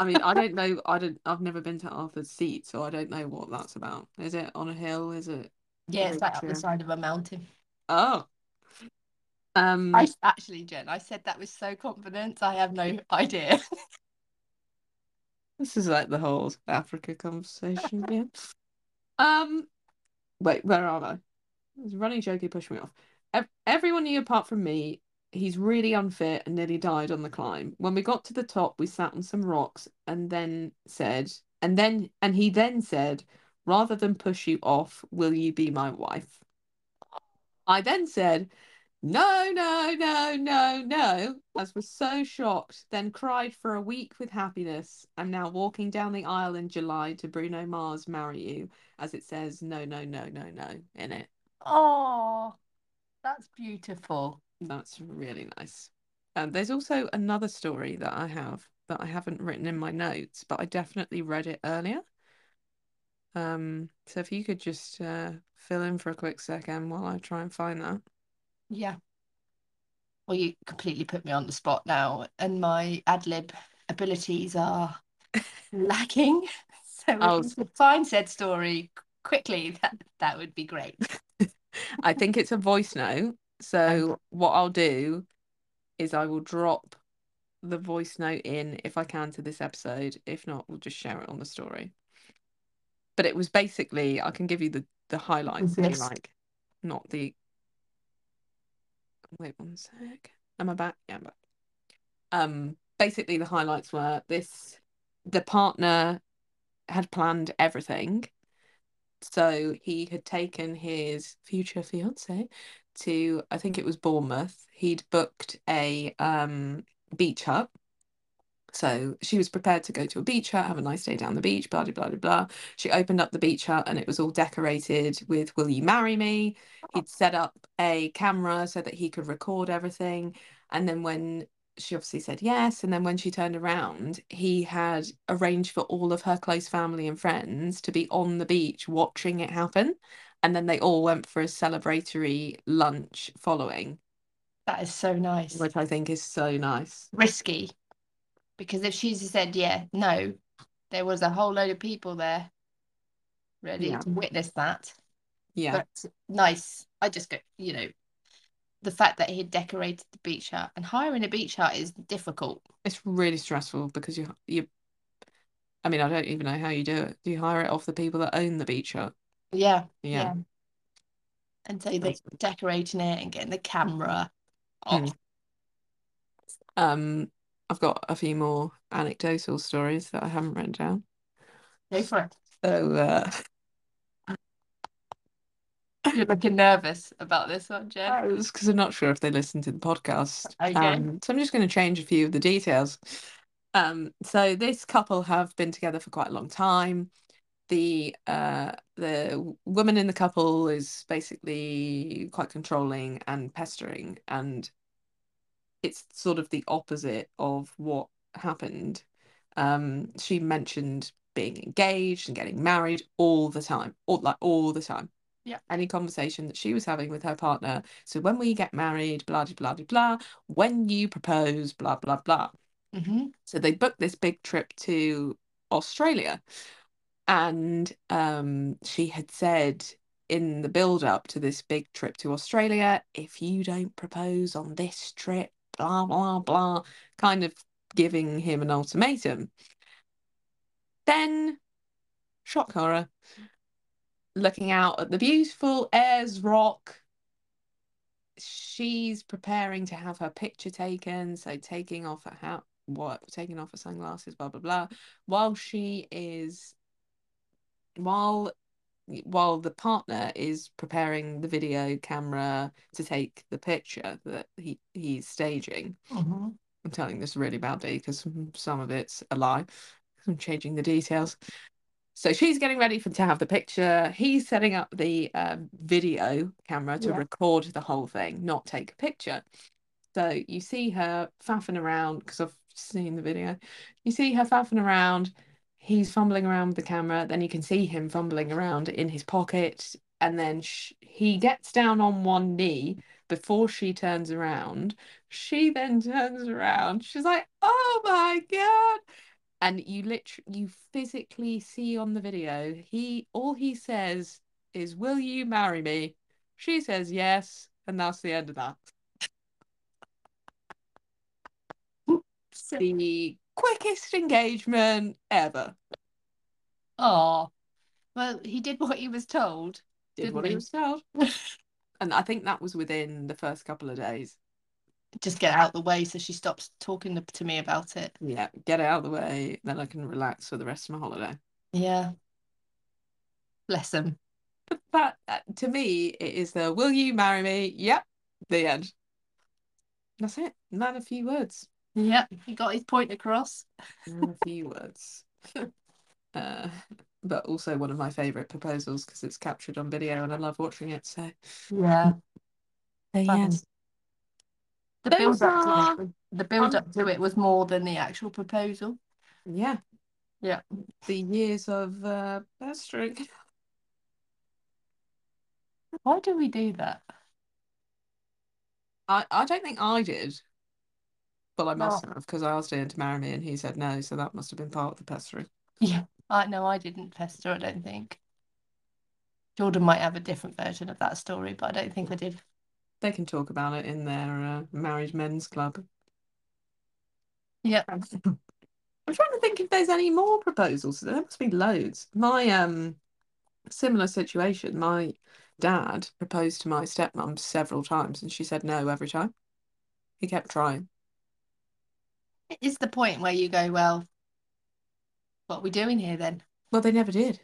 I mean, I don't know. I don't. I've never been to Arthur's Seat, so I don't know what that's about. Is it on a hill? Is it? Yeah, it's like up the side of a mountain. Oh. Um. I actually, Jen, I said that with so confident. I have no idea. this is like the whole Africa conversation. yeah. Um. Wait, where are I? It's running joke. Pushed me off. Everyone knew apart from me he's really unfit and nearly died on the climb. When we got to the top, we sat on some rocks and then said, and then, and he then said, rather than push you off, will you be my wife? I then said, no, no, no, no, no, as was so shocked, then cried for a week with happiness. I'm now walking down the aisle in July to Bruno Mars Marry You, as it says, no, no, no, no, no, in it. Oh, that's beautiful. That's really nice. Um, there's also another story that I have that I haven't written in my notes, but I definitely read it earlier. Um, so if you could just uh, fill in for a quick second while I try and find that. Yeah. Well, you completely put me on the spot now, and my ad lib abilities are lacking. So if oh, you could find said story quickly, that that would be great. I think it's a voice note. So what I'll do is I will drop the voice note in if I can to this episode. If not, we'll just share it on the story. But it was basically I can give you the the highlights if you like, not the. Wait one sec. Am I back? Yeah, I'm back. Um, basically the highlights were this: the partner had planned everything. So he had taken his future fiance to I think it was Bournemouth. He'd booked a um, beach hut. So she was prepared to go to a beach hut, have a nice day down the beach, blah, blah, blah, blah. She opened up the beach hut and it was all decorated with Will You Marry Me? He'd set up a camera so that he could record everything. And then when she obviously said yes, and then when she turned around, he had arranged for all of her close family and friends to be on the beach watching it happen and then they all went for a celebratory lunch following. That is so nice. Which I think is so nice. Risky. Because if she's said, yeah, no, there was a whole load of people there ready yeah. to witness that. Yeah. But nice. I just go, you know, the fact that he had decorated the beach hut and hiring a beach hut is difficult. It's really stressful because you you I mean, I don't even know how you do it. Do you hire it off the people that own the beach hut? Yeah. Yeah. yeah. And so they're decorating it and getting the camera off. Mm. Um, I've got a few more anecdotal stories that I haven't written down. Go for it. So uh You're looking nervous about this one, Jen. It's because I'm not sure if they listen to the podcast. Okay. Um, so I'm just going to change a few of the details. Um, so this couple have been together for quite a long time the uh, the woman in the couple is basically quite controlling and pestering, and it's sort of the opposite of what happened. Um, she mentioned being engaged and getting married all the time, all like all the time. Yeah. Any conversation that she was having with her partner. So when we get married, blah blah blah blah. When you propose, blah blah blah. Mm-hmm. So they booked this big trip to Australia and um, she had said in the build up to this big trip to Australia, if you don't propose on this trip, blah, blah, blah, kind of giving him an ultimatum. Then, shock horror, looking out at the beautiful Ayers Rock. She's preparing to have her picture taken, so taking off her hat, what taking off her sunglasses, blah blah blah. While she is, while while the partner is preparing the video camera to take the picture that he he's staging. Mm-hmm. I'm telling this really badly because some of it's a lie. I'm changing the details. So she's getting ready for to have the picture. He's setting up the um, video camera to yeah. record the whole thing, not take a picture. So you see her faffing around because I've seen the video. You see her faffing around. He's fumbling around with the camera. Then you can see him fumbling around in his pocket. And then sh- he gets down on one knee before she turns around. She then turns around. She's like, "Oh my god!" and you literally you physically see on the video he all he says is will you marry me she says yes and that's the end of that the quickest engagement ever oh well he did what he was told did what he? he was told and i think that was within the first couple of days just get out of the way so she stops talking to me about it. Yeah, get it out of the way, then I can relax for the rest of my holiday. Yeah. Bless him. But uh, to me, it is the will you marry me? Yep, the end. That's it. Not a few words. Yep, he got his point across. a few words. uh, but also one of my favourite proposals because it's captured on video and I love watching it. So yeah. So, yes the build up to it, the build up to it was more than the actual proposal. Yeah. Yeah. The years of uh pestering. Why do we do that? I, I don't think I did. But I must no. have because I asked him to marry me and he said no, so that must have been part of the pestering. Yeah. I no, I didn't pester, I don't think. Jordan might have a different version of that story, but I don't think I did. They can talk about it in their uh, married men's club. Yeah. I'm trying to think if there's any more proposals. There must be loads. My um similar situation, my dad proposed to my stepmom several times and she said no every time. He kept trying. Is the point where you go, well, what are we doing here then? Well, they never did.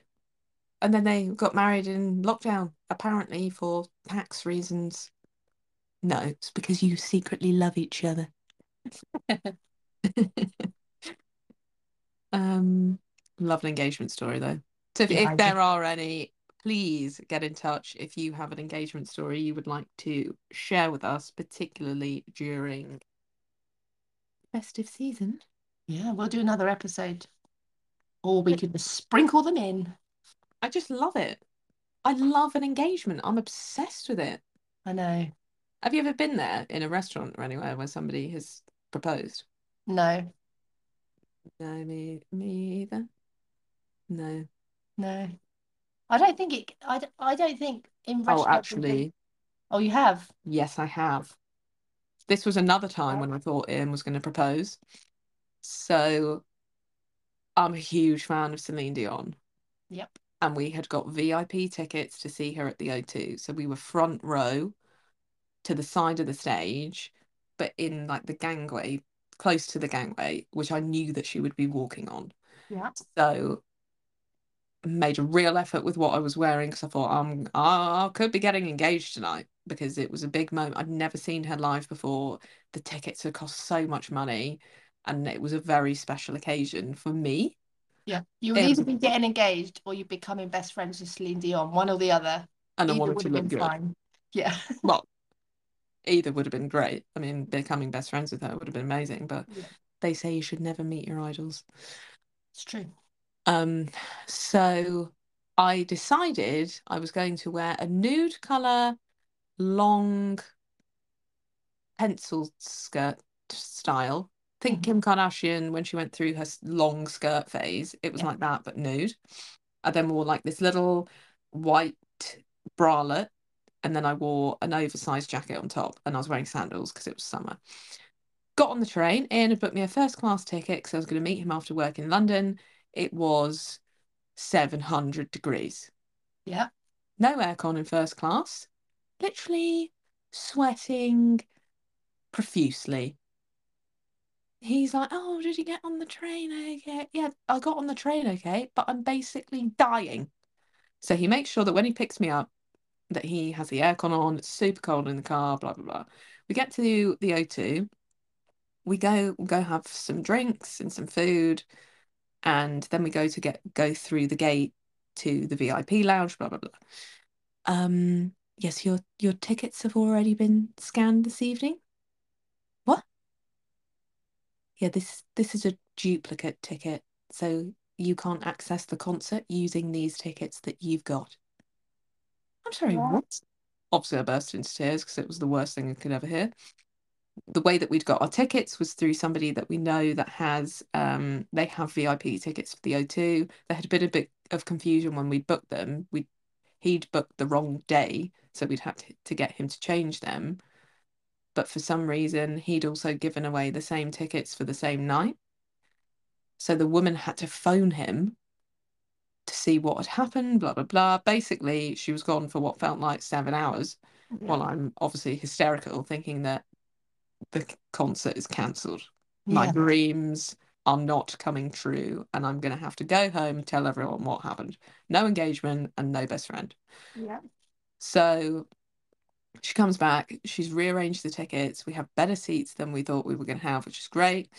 And then they got married in lockdown, apparently for tax reasons. No, it's because you secretly love each other. um, love an engagement story though. So if, yeah, if there are any, please get in touch if you have an engagement story you would like to share with us, particularly during festive season. Yeah, we'll do another episode. Or we could just sprinkle them in. I just love it. I love an engagement. I'm obsessed with it. I know. Have you ever been there in a restaurant or anywhere where somebody has proposed? No. No, me, me either. No. No. I don't think it. I, I don't think in Oh, actually, Oh, you have. yes, I have. This was another time when I thought Ian was going to propose. So I'm a huge fan of Celine Dion, Yep. and we had got VIP tickets to see her at the O2. So we were front row to the side of the stage, but in like the gangway, close to the gangway, which I knew that she would be walking on. Yeah. So made a real effort with what I was wearing because I thought um I could be getting engaged tonight because it was a big moment. I'd never seen her live before. The tickets had cost so much money, and it was a very special occasion for me. Yeah, you would either be getting engaged or you're becoming best friends with Celine Dion, one or the other. And either I wanted to look good. Fine. Yeah. well, either would have been great. I mean, becoming best friends with her would have been amazing, but yeah. they say you should never meet your idols. It's true. Um, so I decided I was going to wear a nude colour, long pencil skirt style. Think mm-hmm. Kim Kardashian when she went through her long skirt phase. It was yeah. like that, but nude. I then wore like this little white bralette and then I wore an oversized jacket on top, and I was wearing sandals because it was summer. Got on the train. Ian had booked me a first class ticket because I was going to meet him after work in London. It was 700 degrees. Yeah. no aircon in first class, literally sweating profusely. He's like, Oh, did you get on the train okay? Yeah, I got on the train okay, but I'm basically dying. So he makes sure that when he picks me up, that he has the aircon on, it's super cold in the car, blah blah blah. We get to the O2, we go we go have some drinks and some food, and then we go to get go through the gate to the VIP lounge, blah blah blah. Um, yes, your your tickets have already been scanned this evening. What? Yeah, this this is a duplicate ticket, so you can't access the concert using these tickets that you've got. I'm sorry, what? what? Obviously, I burst into tears because it was the worst thing I could ever hear. The way that we'd got our tickets was through somebody that we know that has, um, they have VIP tickets for the O2. There had been a bit of confusion when we booked them. We he'd booked the wrong day, so we'd had to, to get him to change them. But for some reason, he'd also given away the same tickets for the same night. So the woman had to phone him to see what had happened, blah, blah, blah. Basically, she was gone for what felt like seven hours while I'm obviously hysterical, thinking that the concert is cancelled. Yeah. My dreams are not coming true, and I'm going to have to go home, tell everyone what happened. No engagement and no best friend. Yeah. So she comes back, she's rearranged the tickets. We have better seats than we thought we were going to have, which is great.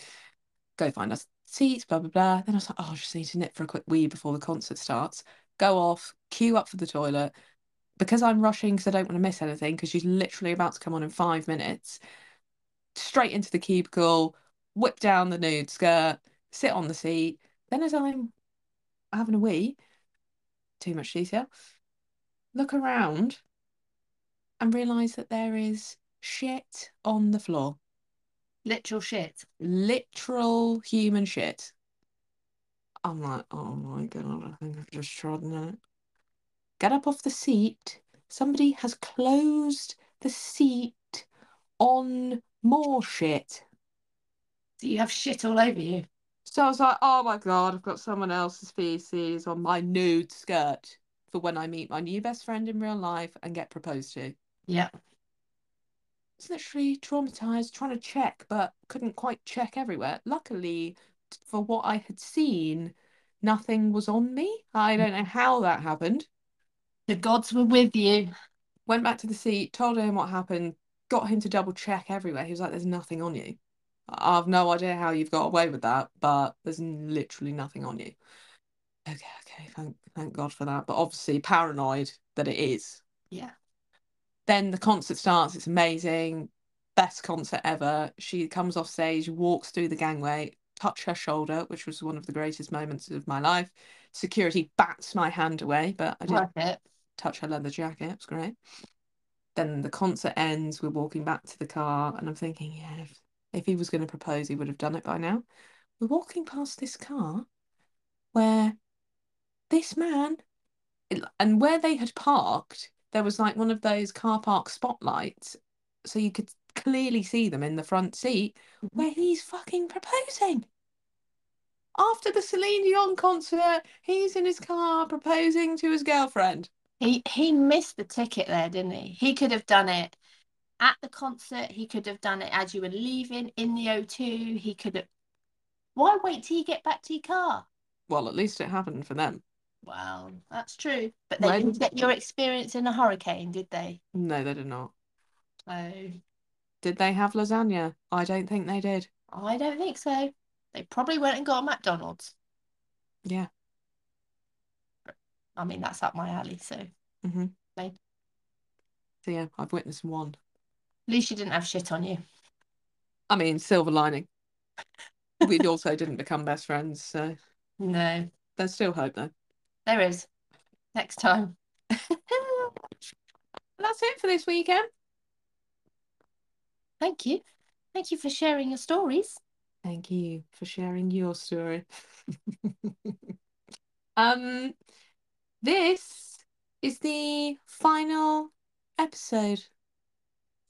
Go find us seats, blah, blah, blah. Then I was like, oh, I just need to nip for a quick wee before the concert starts. Go off, queue up for the toilet. Because I'm rushing because I don't want to miss anything, because she's literally about to come on in five minutes, straight into the cubicle, whip down the nude skirt, sit on the seat. Then, as I'm having a wee, too much detail, look around and realise that there is shit on the floor. Literal shit. Literal human shit. I'm like, oh my god, I think I've just trodden it. Get up off the seat. Somebody has closed the seat on more shit. You have shit all over you? So I was like, oh my god, I've got someone else's feces on my nude skirt for when I meet my new best friend in real life and get proposed to. Yeah was literally traumatized trying to check, but couldn't quite check everywhere. Luckily, for what I had seen, nothing was on me. I don't know how that happened. The gods were with you. Went back to the seat, told him what happened, got him to double check everywhere. He was like, There's nothing on you. I've no idea how you've got away with that, but there's literally nothing on you. Okay, okay, thank thank God for that. But obviously paranoid that it is. Yeah. Then the concert starts, it's amazing, best concert ever. She comes off stage, walks through the gangway, touch her shoulder, which was one of the greatest moments of my life. Security bats my hand away, but I didn't touch her leather jacket. It was great. Then the concert ends, we're walking back to the car, and I'm thinking, yeah, if, he was going to propose, he would have done it by now. We're walking past this car where this man, and where they had parked, there was like one of those car park spotlights, so you could clearly see them in the front seat mm-hmm. where he's fucking proposing. After the Celine Dion concert, he's in his car proposing to his girlfriend. He he missed the ticket there, didn't he? He could have done it at the concert. He could have done it as you were leaving in the O2. He could have. Why wait till you get back to your car? Well, at least it happened for them. Wow, that's true. But they didn't get your experience in a hurricane, did they? No, they did not. Oh. Did they have lasagna? I don't think they did. I don't think so. They probably went and got a McDonald's. Yeah. I mean, that's up my alley, so. Mm-hmm. So yeah, I've witnessed one. Least you didn't have shit on you. I mean, silver lining. we also didn't become best friends, so. No. There's still hope though. There is. Next time. That's it for this weekend. Thank you. Thank you for sharing your stories. Thank you for sharing your story. um, this is the final episode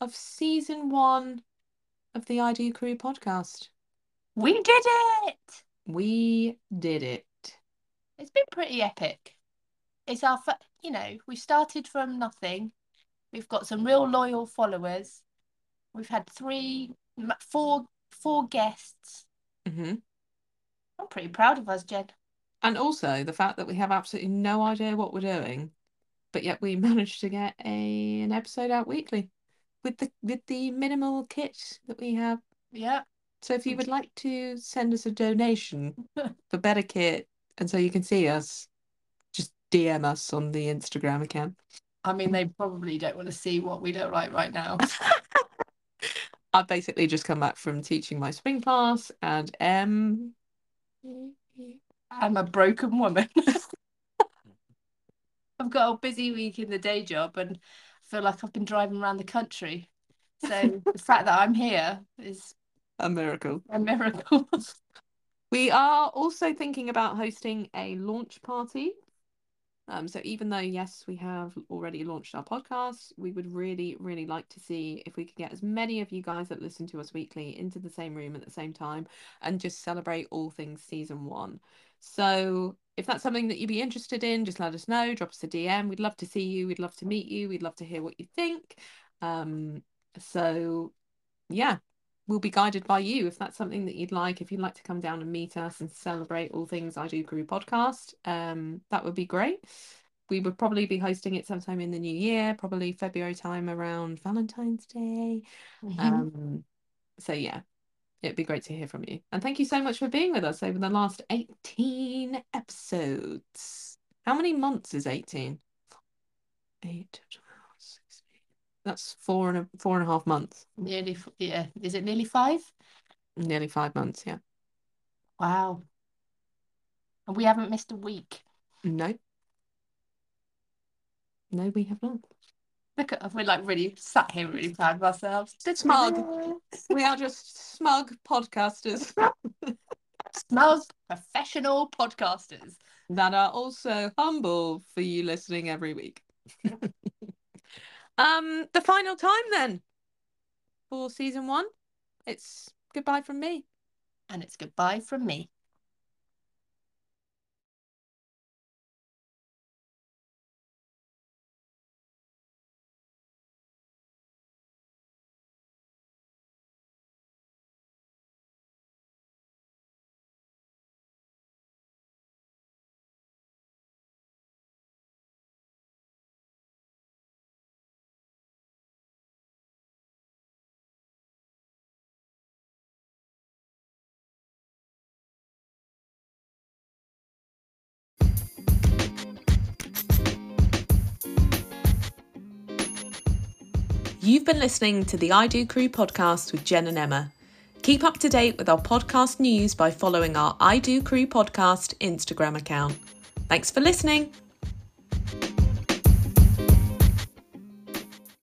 of season one of the I Do Crew podcast. We did it! We did it. It's been pretty epic. it's our you know we started from nothing. We've got some real loyal followers. We've had three, four, four guests. Mm-hmm. I'm pretty proud of us, Jen. And also the fact that we have absolutely no idea what we're doing, but yet we managed to get a an episode out weekly with the with the minimal kit that we have. Yeah. So if you would like to send us a donation for better kit and so you can see us, just DM us on the Instagram account. I mean, they probably don't want to see what we look like right now. I've basically just come back from teaching my spring class and um I'm a broken woman. I've got a busy week in the day job and feel like I've been driving around the country. So the fact that I'm here is a miracle. A miracle. we are also thinking about hosting a launch party. Um, so even though yes, we have already launched our podcast, we would really, really like to see if we could get as many of you guys that listen to us weekly into the same room at the same time and just celebrate all things season one. So if that's something that you'd be interested in, just let us know. Drop us a DM. We'd love to see you. We'd love to meet you. We'd love to hear what you think. Um, so yeah, we'll be guided by you if that's something that you'd like. If you'd like to come down and meet us and celebrate all things I Do Crew podcast, um, that would be great. We would probably be hosting it sometime in the new year, probably February time around Valentine's Day. Mm-hmm. Um, so yeah, it'd be great to hear from you. And thank you so much for being with us over the last 18 episodes. How many months is 18? Eight, that's four and a four and a half months. Nearly, yeah. Is it nearly five? Nearly five months, yeah. Wow. And we haven't missed a week. No. No, we have not. Look at us. We're like really sat here really proud of ourselves. Smug. we are just smug podcasters. smug professional podcasters. That are also humble for you listening every week. Um, the final time then for season one. It's goodbye from me. And it's goodbye from me. You've been listening to the I Do Crew podcast with Jen and Emma. Keep up to date with our podcast news by following our I Do Crew podcast Instagram account. Thanks for listening.